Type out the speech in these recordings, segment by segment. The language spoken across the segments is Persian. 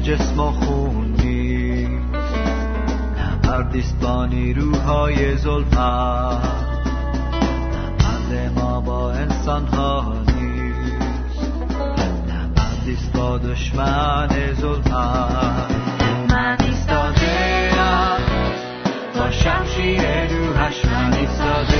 جسم و خون نیست. نبردیست با نیروهای ظلمت نبرد ما با انسان ها نیست نبردیست با دشمن ظلمت من ایستاده با شمشیر روحش من ایستاده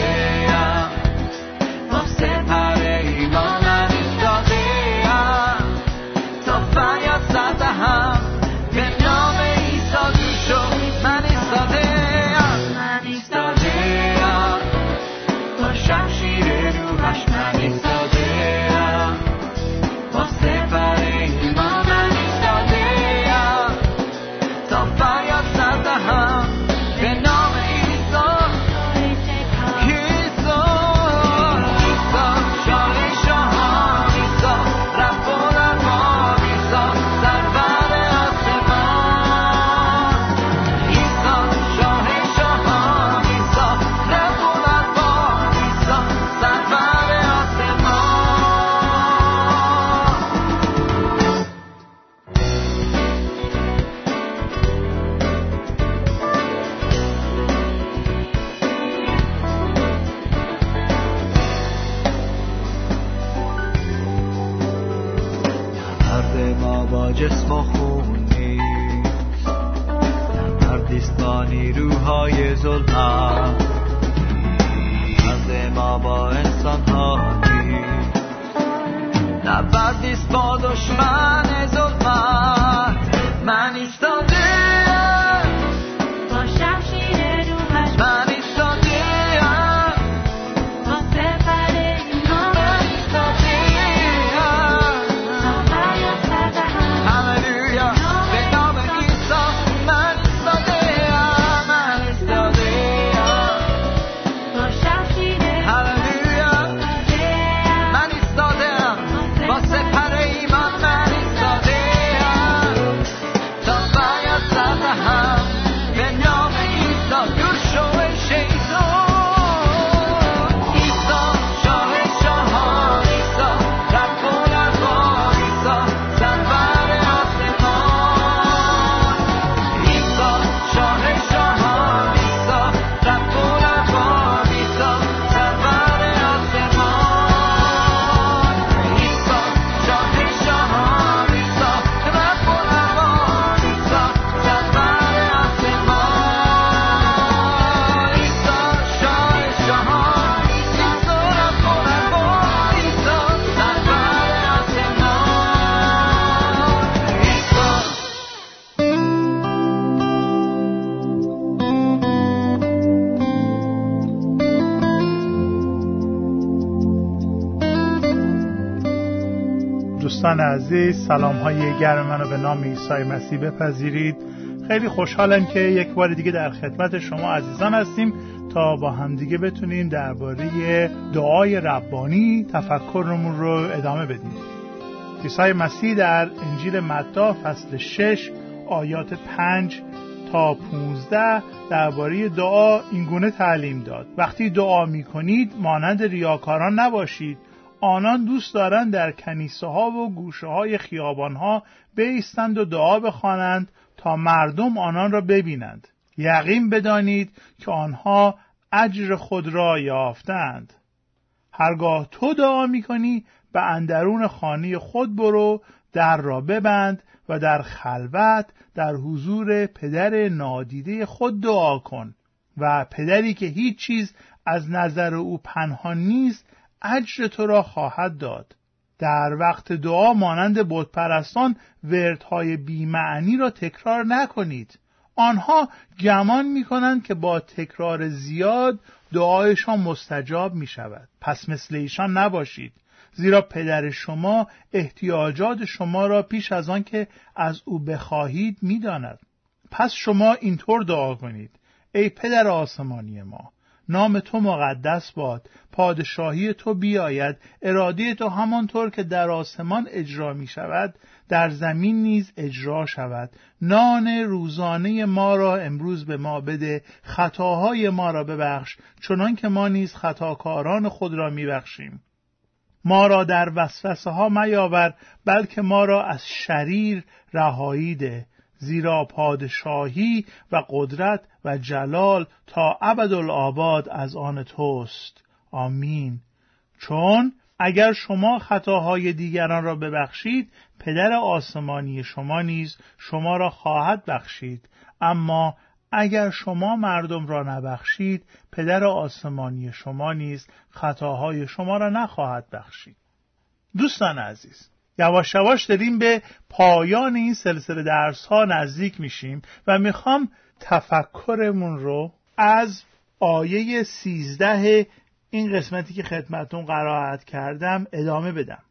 عزیز سلام های گرم منو به نام عیسی مسیح بپذیرید. خیلی خوشحالم که یک بار دیگه در خدمت شما عزیزان هستیم تا با همدیگه بتونیم درباره دعای ربانی تفکرمون رو ادامه بدیم. عیسی مسیح در انجیل متی فصل 6 آیات 5 تا 15 درباره دعا اینگونه تعلیم داد. وقتی دعا می کنید مانند ریاکاران نباشید. آنان دوست دارند در کنیسه ها و گوشه های خیابان ها بیستند و دعا بخوانند تا مردم آنان را ببینند. یقین بدانید که آنها اجر خود را یافتند. هرگاه تو دعا می‌کنی به اندرون خانه خود برو در را ببند و در خلوت در حضور پدر نادیده خود دعا کن. و پدری که هیچ چیز از نظر او پنهان نیست اجر تو را خواهد داد. در وقت دعا مانند بتپرستان وردهای بیمعنی را تکرار نکنید. آنها گمان می کنند که با تکرار زیاد دعایشان مستجاب می شود پس مثل ایشان نباشید. زیرا پدر شما احتیاجات شما را پیش از آن که از او بخواهید می‌داند. پس شما اینطور دعا کنید. ای پدر آسمانی ما نام تو مقدس باد. پادشاهی تو بیاید. اراده تو همانطور که در آسمان اجرا می شود در زمین نیز اجرا شود. نان روزانه ما را امروز به ما بده. خطاهای ما را ببخش. چنان که ما نیز خطاکاران خود را می بخشیم. ما را در وسوسه ها میاور بلکه ما را از شریر رهایی ده. زیرا پادشاهی و قدرت و جلال تا ابدالآباد از آن توست. آمین. چون اگر شما خطاهای دیگران را ببخشید پدر آسمانی شما نیز شما را خواهد بخشید. اما اگر شما مردم را نبخشید پدر آسمانی شما نیز خطاهای شما را نخواهد بخشید. دوستان عزیز یواش یواش داریم به پایان این سلسله درس ها نزدیک میشیم و می‌خوام تفکرمون رو از آیه سیزده این قسمتی که خدمتون قرائت کردم ادامه بدم.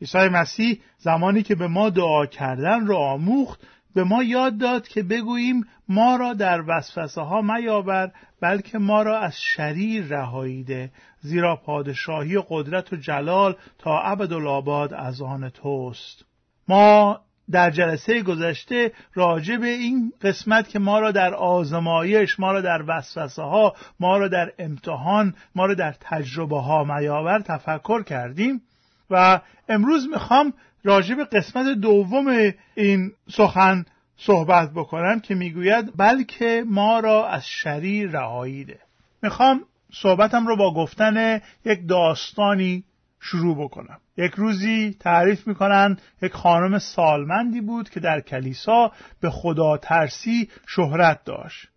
عیسی مسیح زمانی که به ما دعا کردن رو آموخت به ما یاد داد که بگوییم ما را در وسوسه ها میاور بلکه ما را از شریر رهایی ده زیرا پادشاهی و قدرت و جلال تا ابدالآباد از آن توست. ما در جلسه گذشته راجع به این قسمت که ما را در آزمایش ما را در وسوسه ها ما را در امتحان ما را در تجربه ها میاور تفکر کردیم. و امروز می‌خوام راجع به قسمت دوم این سخن صحبت بکنم که می‌گوید بلکه ما را از شریر رهایی ده. می‌خوام صحبتم رو با گفتن یک داستانی شروع بکنم. یک روزی تعریف می‌کنن یک خانم سالمندی بود که در کلیسا به خدا ترسی شهرت داشت.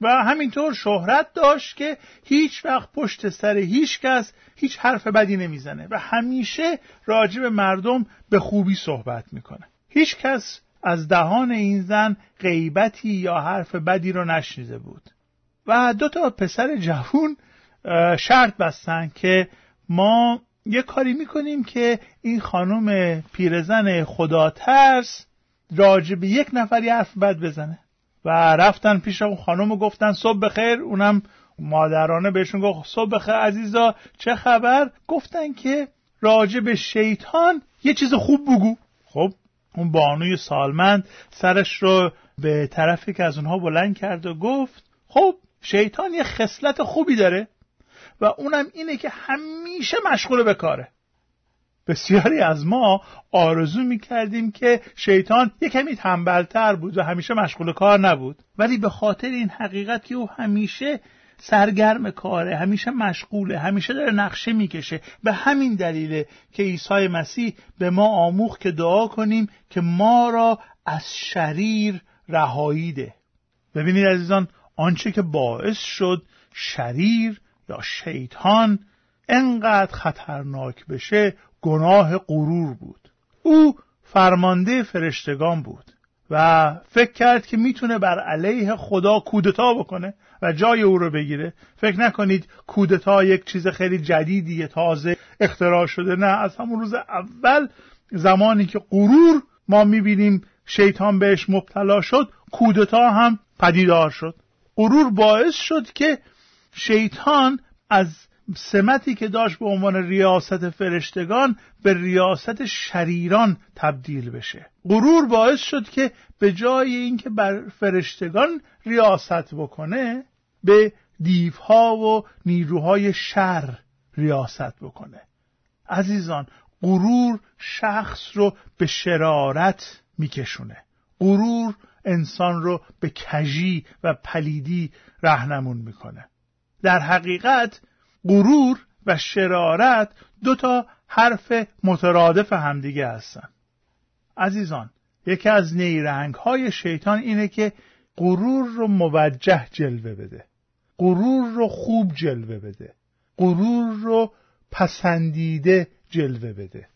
و همینطور شهرت داشت که هیچ وقت پشت سر هیچ کس هیچ حرف بدی نمی‌زنه و همیشه راجع مردم به خوبی صحبت می‌کنه. هیچ کس از دهان این زن غیبتی یا حرف بدی رو نشنیده بود. و دو تا پسر جوون شرط بستن که ما یه کاری می‌کنیم که این خانم پیرزن خدا ترس راجع یک نفری حرف بد بزنه. و رفتن پیش اون خانم و گفتن صبح بخیر. اونم مادرانه بهشون گفت صبح بخیر عزیزا چه خبر؟ گفتن که راجع به شیطان یه چیز خوب بگو. خب اون بانوی سالمند سرش رو به طرفی که از اونها بلند کرد و گفت خب شیطان یه خصلت خوبی داره و اونم اینه که همیشه مشغول به کاره. بسیاری از ما آرزو می‌کردیم که شیطان یه کمی تنبلتر بود و همیشه مشغول کار نبود. ولی به خاطر این حقیقت که او همیشه سرگرم کاره همیشه مشغوله همیشه داره نقشه می‌کشه. به همین دلیله که عیسی مسیح به ما آموخ که دعا کنیم که ما را از شریر رهایی ده. ببینید عزیزان آنچه که باعث شد شریر یا شیطان انقدر خطرناک بشه گناه غرور بود. او فرمانده فرشتگان بود و فکر کرد که می‌تونه بر علیه خدا کودتا بکنه و جای او رو بگیره. فکر نکنید کودتا یک چیز خیلی جدیدی تازه اختراع شده. نه از همون روز اول زمانی که غرور ما می‌بینیم شیطان بهش مبتلا شد کودتا هم پدیدار شد. غرور باعث شد که شیطان از سمتی که داشت به عنوان ریاست فرشتگان به ریاست شریران تبدیل بشه. غرور باعث شد که به جای اینکه بر فرشتگان ریاست بکنه به دیوها و نیروهای شر ریاست بکنه. عزیزان غرور شخص رو به شرارت میکشونه. غرور انسان رو به کجی و پلیدی رهنمون می‌کنه. در حقیقت غرور و شرارت دو تا حرف مترادف همدیگه هستن. عزیزان یکی از نیرنگ های شیطان اینه که غرور رو موجه جلوه بده. غرور رو خوب جلوه بده. غرور رو پسندیده جلوه بده.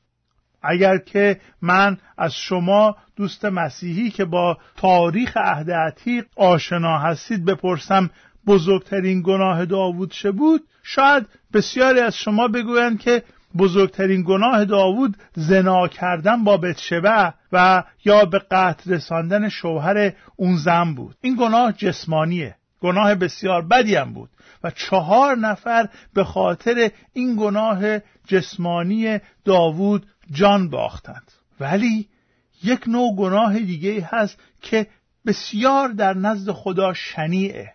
اگر که من از شما دوست مسیحی که با تاریخ عهد عتیق آشنا هستید بپرسم بزرگترین گناه داوود چه بود؟ شاید بسیاری از شما بگویند که بزرگترین گناه داوود زنا کردن با بتشبه و یا به قتل رساندن شوهر اون زن بود. این گناه جسمانیه. گناه بسیار بدی هم بود. و چهار نفر به خاطر این گناه جسمانی داوود جان باختند. ولی یک نوع گناه دیگه هست که بسیار در نزد خدا شنیعه.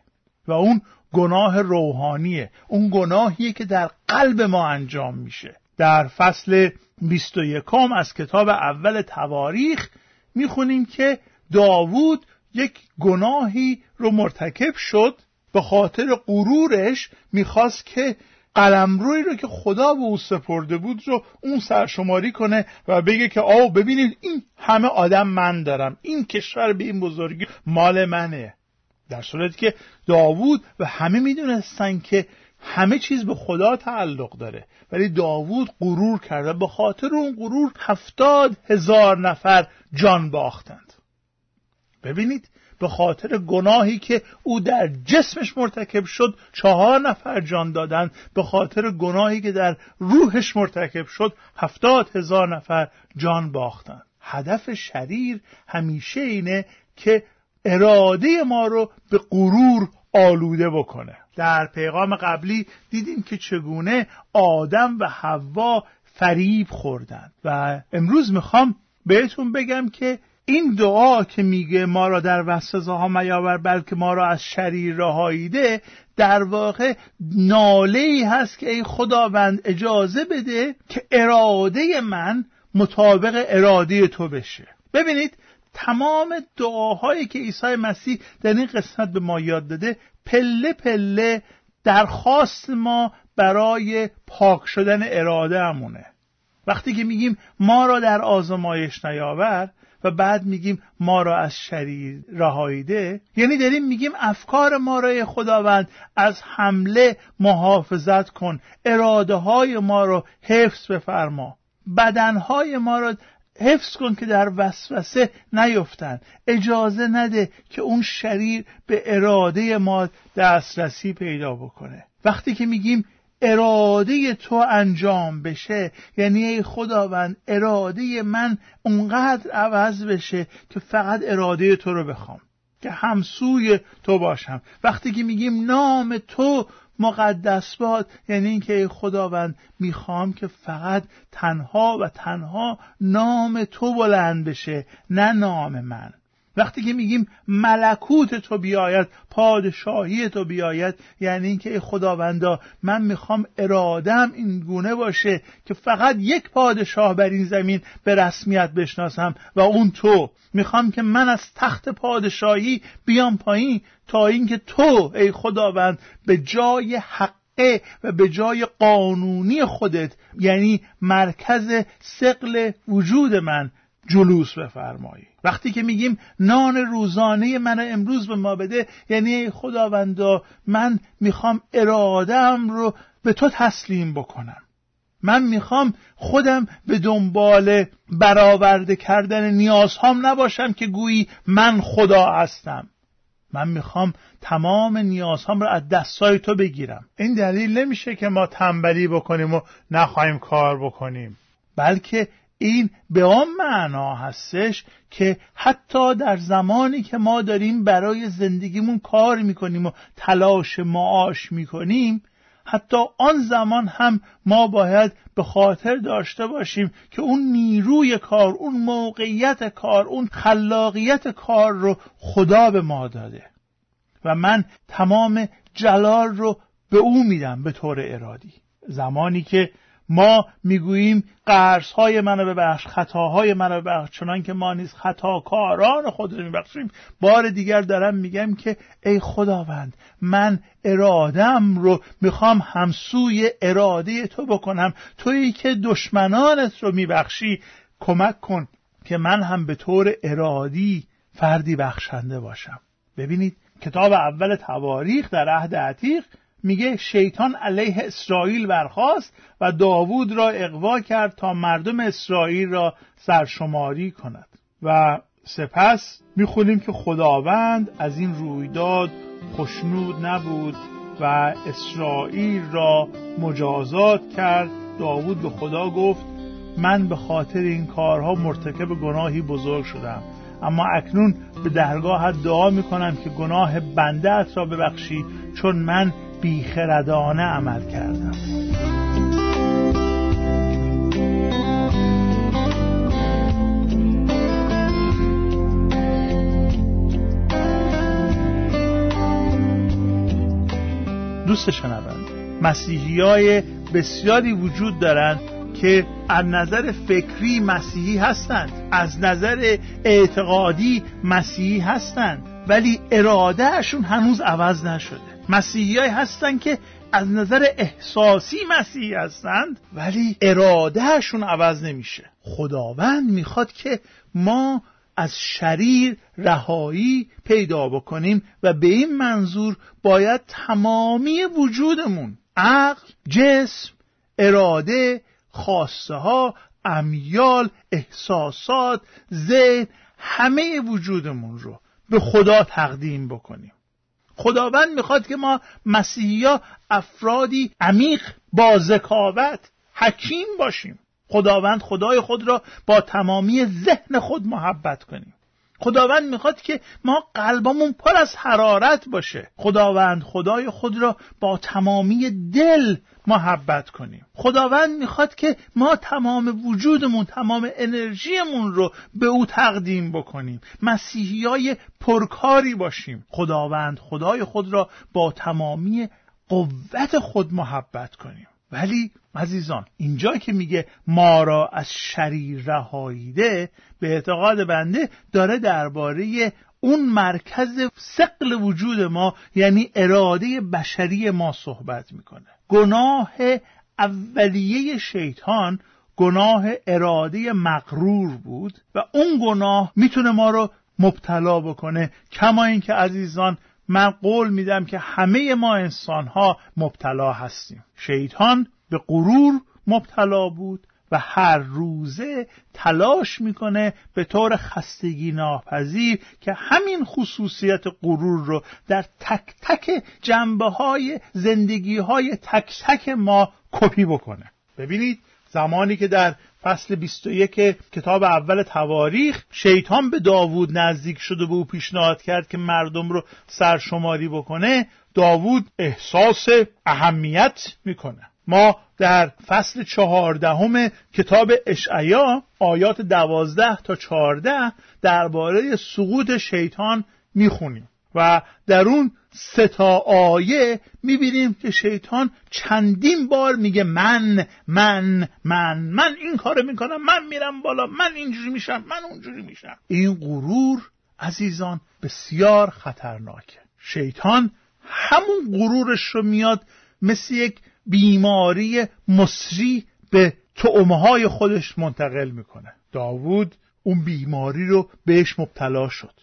و اون گناه روحانیه. اون گناهیه که در قلب ما انجام میشه. در فصل 21 از کتاب اول تواریخ می‌خونیم که داوود یک گناهی رو مرتکب شد. به خاطر غرورش می‌خواست که قلمروی رو که خدا به او سپرده بود رو اون سرشماری کنه و بگه که آو ببینید این همه آدم من دارم. این کشور به این بزرگی مال منه. در صورتی که داوود و همه می‌دونستن که همه چیز به خدا تعلق داره. ولی داوود غرور کرده به خاطر اون غرور هفتاد هزار نفر جان باختند. ببینید به خاطر گناهی که او در جسمش مرتکب شد چهار نفر جان دادند به خاطر گناهی که در روحش مرتکب شد هفتاد هزار نفر جان باختند هدف شریر همیشه اینه که اراده ما رو به غرور آلوده بکنه. در پیغام قبلی دیدیم که چگونه آدم و حوا فریب خوردند و امروز می‌خوام بهتون بگم که این دعا که میگه ما را در وسوسه میاور بلکه ما را از شریر رهاییده در واقع ناله ای هست که ای خداوند اجازه بده که اراده من مطابق اراده تو بشه. ببینید تمام دعاهایی که عیسی مسیح در این قسمت به ما یاد داده پله پله درخواست ما برای پاک شدن اراده امونه وقتی که میگیم ما را در آزمایش نیاور و بعد میگیم ما را از شریر رهاییده یعنی داریم میگیم افکار ما را خداوند از حمله محافظت کن اراده های ما را حفظ بفرما بدنهای ما را حفظ کن که در وسوسه نیفتن. اجازه نده که اون شریر به اراده ما دسترسی پیدا بکنه. وقتی که میگیم اراده تو انجام بشه یعنی ای خداوند اراده من اونقدر عوض بشه که فقط اراده تو رو بخوام. که همسوی تو باشم. وقتی که میگیم نام تو مقدس باد یعنی اینکه ای خداوند می‌خوام که فقط تنها و تنها نام تو بلند بشه نه نام من. وقتی که میگیم ملکوت تو بیاید پادشاهی تو بیاید یعنی اینکه ای خداوندا من می‌خوام ارادم این گونه باشه که فقط یک پادشاه بر این زمین به رسمیت بشناسم و اون تو. می‌خوام که من از تخت پادشاهی بیام پایین تا اینکه تو ای خداوند به جای حق و به جای قانونی خودت یعنی مرکز سقل وجود من جلوس بفرمایی. وقتی که میگیم نان روزانه من امروز به ما بده یعنی خداوندا من می‌خوام ارادم رو به تو تسلیم بکنم. من می‌خوام خودم به دنبال برآورده کردن نیازهام نباشم که گویی من خدا هستم. من می‌خوام تمام نیازهام رو از دستای تو بگیرم. این دلیل نمیشه که ما تنبلی بکنیم و نخواهیم کار بکنیم. بلکه این به آن معنا هستش که حتی در زمانی که ما داریم برای زندگیمون کار می‌کنیم و تلاش معاش می‌کنیم حتی آن زمان هم ما باید به خاطر داشته باشیم که اون نیروی کار اون موقعیت کار اون خلاقیت کار رو خدا به ما داده و من تمام جلال رو به او میدم به طور ارادی. زمانی که ما می‌گوییم قرص های منو ببخش خطاهای منو ببخش چنان که ما نیز خطاکاران خود رو میبخشیم. بار دیگر دارم میگم که ای خداوند من ارادم رو می‌خوام همسوی اراده تو بکنم. تویی که دشمنانت رو میبخشی کمک کن که من هم به طور ارادی فردی بخشنده باشم. ببینید کتاب اول تواریخ در عهد عتیق میگه شیطان علیه اسرائیل برخاست و داوود را اقوا کرد تا مردم اسرائیل را سرشماری کند. و سپس می‌خونیم که خداوند از این رویداد خشنود نبود و اسرائیل را مجازات کرد. داوود به خدا گفت من به خاطر این کارها مرتکب گناهی بزرگ شدم. اما اکنون به درگاهت دعا می‌کنم که گناه بنده را ببخشی چون من بیخردانه عمل کردم. دوست شنوند مسیحی های بسیاری وجود دارند که از نظر فکری مسیحی هستند از نظر اعتقادی مسیحی هستند ولی ارادهشون هنوز عوض نشده. مسیحیایی هستند که از نظر احساسی مسیحی هستند ولی ارادهشون عوض نمیشه. خداوند می‌خواد که ما از شریر رهایی پیدا بکنیم و به این منظور باید تمامی وجودمون عقل، جسم، اراده، خواسته ها، امیال، احساسات، ذهن همه وجودمون رو به خدا تقدیم بکنیم. خداوند می‌خواد که ما مسیحیا افرادی عمیق با ذکاوت حکیم باشیم. خداوند خدای خود را با تمامی ذهن خود محبت کنیم. خداوند می‌خواد که ما قلبمون پر از حرارت باشه. خداوند خدای خود را با تمامی دل محبت کنیم. خداوند می‌خواد که ما تمام وجودمون تمام انرژیمون رو به او تقدیم بکنیم. مسیحی های پرکاری باشیم. خداوند خدای خود را با تمامی قوت خود محبت کنیم. ولی عزیزان اینجا که میگه ما را از شریر رهاییده به اعتقاد بنده داره درباره اون مرکز سقل وجود ما یعنی اراده بشری ما صحبت می‌کنه. گناه اولیه شیطان گناه اراده مغرور بود و اون گناه می‌تونه ما رو مبتلا بکنه. کما اینکه عزیزان من قول میدم که همه ما انسان ها مبتلا هستیم. شیطان به غرور مبتلا بود و هر روزه تلاش می‌کنه به طور خستگی ناپذیر که همین خصوصیت غرور رو در تک تک جنبه های زندگی های تک تک ما کپی بکنه. ببینید زمانی که در فصل 21 کتاب اول تواریخ. شیطان به داوود نزدیک شد و به او پیشنهاد کرد که مردم رو سرشماری بکنه. داوود احساس اهمیت می‌کنه. ما در فصل چهاردهم کتاب اشعیا آیات دوازده تا چهارده درباره سقوط شیطان می‌خونیم و در اون سه تا آیه می‌بینیم که شیطان چندین بار میگه من من من من این کارو می‌کنم من میرم بالا من اینجوری میشم من اونجوری میشم. این غرور عزیزان بسیار خطرناکه. شیطان همون غرورش رو میاد مثل یک بیماری مصری به تعمه خودش منتقل می‌کنه. داوود اون بیماری رو بهش مبتلا شد.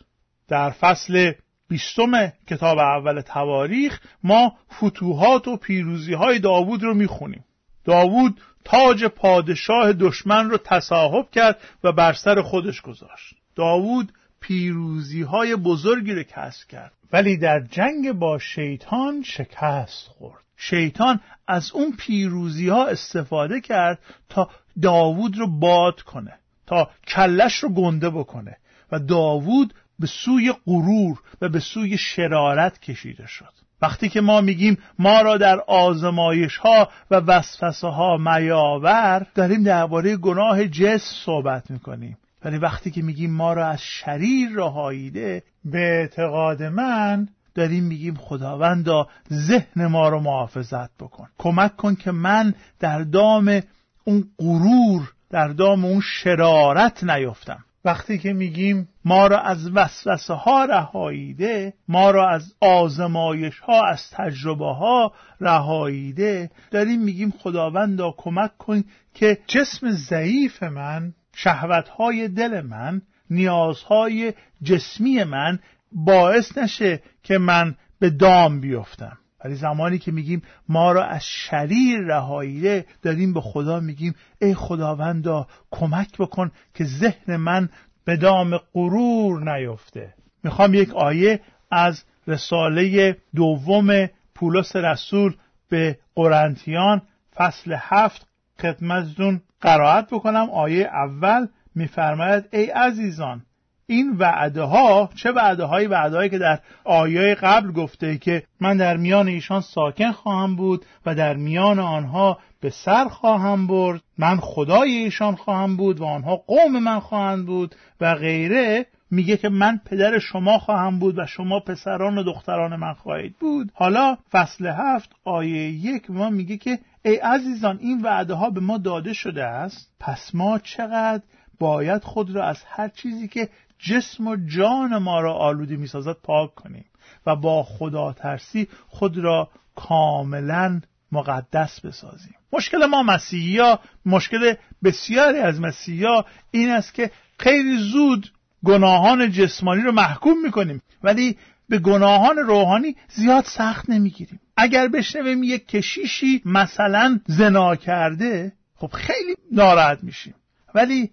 در فصل بیستم کتاب اول تواریخ ما فتوحات و پیروزی های داوود رو می‌خونیم. داوود تاج پادشاه دشمن رو تصاحب کرد و بر سر خودش گذاشت. داوود پیروزی های بزرگی رو کسب کرد. ولی در جنگ با شیطان شکست خورد. شیطان از اون پیروزی ها استفاده کرد تا داوود رو باد کنه تا کلش رو گنده بکنه و داوود به سوی غرور و به سوی شرارت کشیده شد. وقتی که ما میگیم ما را در آزمایش ها و وسوسه ها میاور داریم درباره گناه جس صحبت می‌کنیم. ولی وقتی که میگیم ما را از شریر رهاییده به اعتقاد من داریم میگیم خداوندا ذهن ما رو محافظت بکن. کمک کن که من در دام اون غرور در دام اون شرارت نیفتم. وقتی که میگیم ما را از وسوسه ها رهاییده ما را از آزمایش ها از تجربه ها رهاییده داریم میگیم خداوندا کمک کن که جسم ضعیف من شهوت های دل من نیازهای جسمی من باعث نشه که من به دام بیفتم. ولی زمانی که میگیم ما را از شریر رهاییده داریم به خدا میگیم ای خداوندا کمک بکن که ذهن من به دام غرور نیفته. می‌خوام یک آیه از رساله دوم پولس رسول به قرنتیان فصل هفت خدمتتون قرائت بکنم. آیه اول میفرماید ای عزیزان این وعده ها چه وعده های وعده هایی که در آیه قبل گفته که من در میان ایشان ساکن خواهم بود و در میان آنها به سر خواهم برد. من خدای ایشان خواهم بود و آنها قوم من خواهند بود و غیره. میگه که من پدر شما خواهم بود و شما پسران و دختران من خواهید بود. حالا فصل هفت آیه یک ما میگه که ای عزیزان این وعده ها به ما داده شده است. پس ما چقدر باید خود را از هر چیزی که جسم و جان ما را آلوده می‌سازد پاک کنیم و با خدا ترسی خود را کاملا مقدس بسازیم. مشکل ما مسیحی مشکل بسیاری از مسیحی این است که خیلی زود گناهان جسمانی رو محکوم می‌کنیم ولی به گناهان روحانی زیاد سخت نمی‌گیریم. اگر بشنویم یک کشیشی مثلا زنا کرده خب خیلی ناراحت میشیم. ولی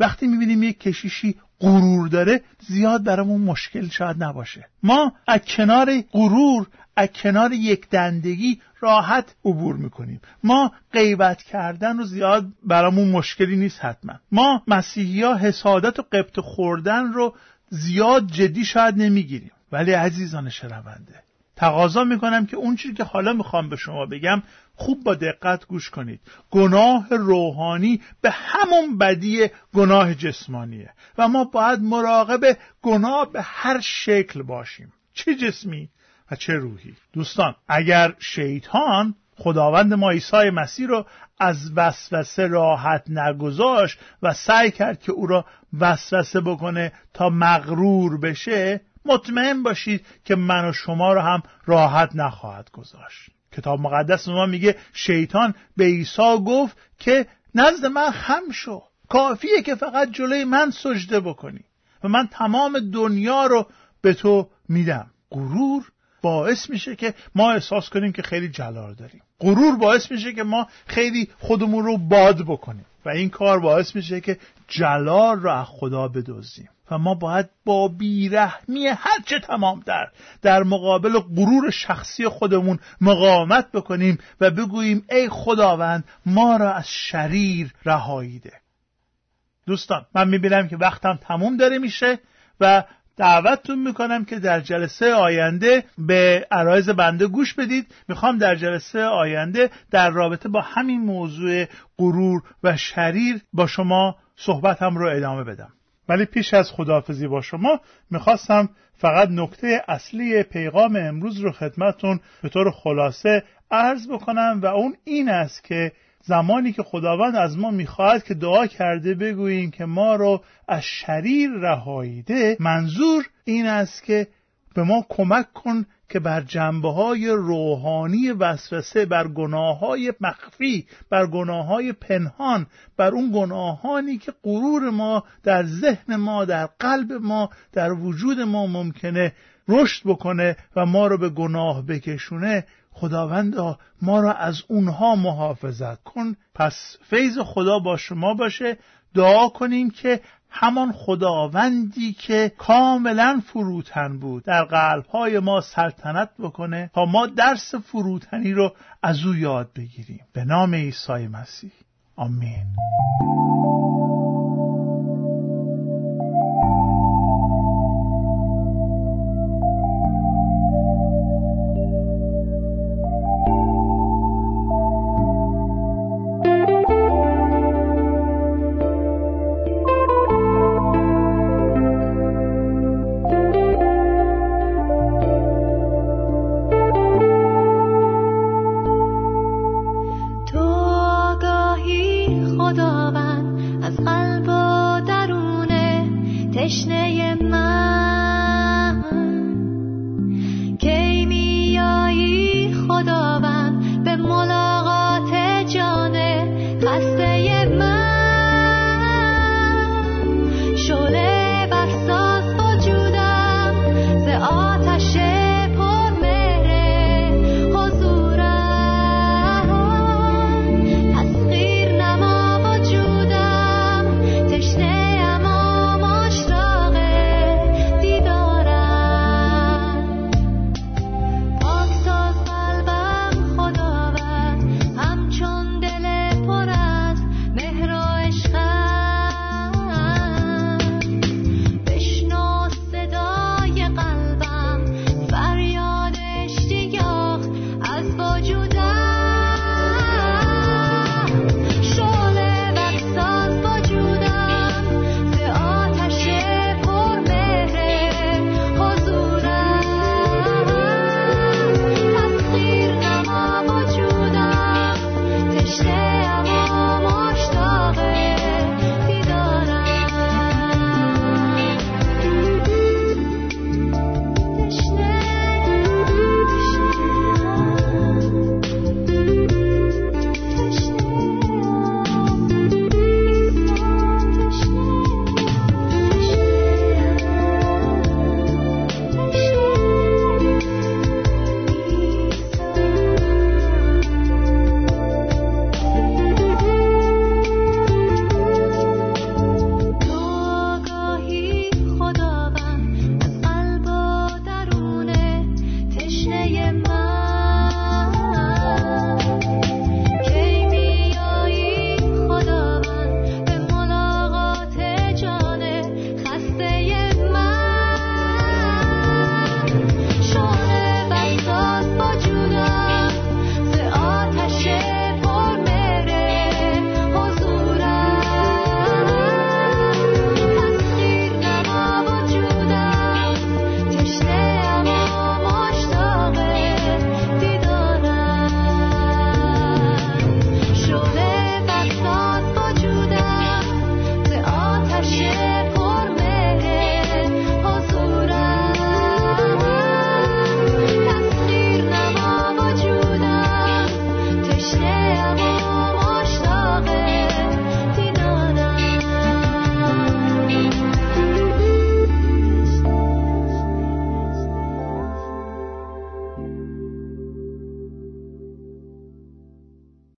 وقتی می‌بینیم یک کشیشی غرور داره زیاد برامون مشکل شاید نباشه. ما از کنار غرور از کنار یک دندگی راحت عبور می‌کنیم. ما غیبت کردن و زیاد برامون مشکلی نیست حتما. ما مسیحی ها حسادت و قبط خوردن رو زیاد جدی شاید نمی‌گیریم. ولی عزیزان شنونده تقاضا می‌کنم که اون چیزی که حالا می‌خوام به شما بگم خوب با دقت گوش کنید. گناه روحانی به همون بدی گناه جسمانیه و ما باید مراقب گناه به هر شکل باشیم. چه جسمی و چه روحی. دوستان اگر شیطان خداوند ما عیسی مسیح رو از وسوسه راحت نگذاشت و سعی کرد که او را وسوسه بکنه تا مغرور بشه مطمئن باشید که من و شما رو هم راحت نخواهد گذاشت. کتاب مقدس ما میگه شیطان به عیسی گفت که نزد من خم شو. کافیه که فقط جلوی من سجده بکنی و من تمام دنیا رو به تو میدم. غرور باعث میشه که ما احساس کنیم که خیلی جلال داریم. غرور باعث میشه که ما خیلی خودمون رو باد بکنیم. و این کار باعث میشه که جلال رو از خدا بدزدیم. و ما باید با بیرحمی هرچه تمام در در مقابل غرور شخصی خودمون مقاومت بکنیم و بگوییم ای خداوند ما را از شریر رهایی ده. دوستان من می‌بینم که وقتم تموم داره میشه و دعوتتون می‌کنم که در جلسه آینده به عرایز بنده گوش بدید. می‌خوام در جلسه آینده در رابطه با همین موضوع غرور و شریر با شما صحبتم رو ادامه بدم. ولی پیش از خداحافظی با شما می‌خواستم فقط نکته اصلی پیغام امروز رو خدمتون به طور خلاصه عرض بکنم و اون این است که زمانی که خداوند از ما می‌خواهد که دعا کرده بگوییم که ما رو از شریر رهاییده منظور این است که به ما کمک کن که بر جنبه های روحانی وسوسه بر گناه های مخفی بر گناه های پنهان بر اون گناهانی که غرور ما در ذهن ما در قلب ما در وجود ما ممکنه رشد بکنه و ما رو به گناه بکشونه. خداوندا ما را از اونها محافظت کن. پس فیض خدا با شما باشه. دعا کنیم که همان خداوندی که کاملا فروتن بود. در قلبهای ما سلطنت بکنه تا ما درس فروتنی رو از او یاد بگیریم. به نام عیسی مسیح. آمین.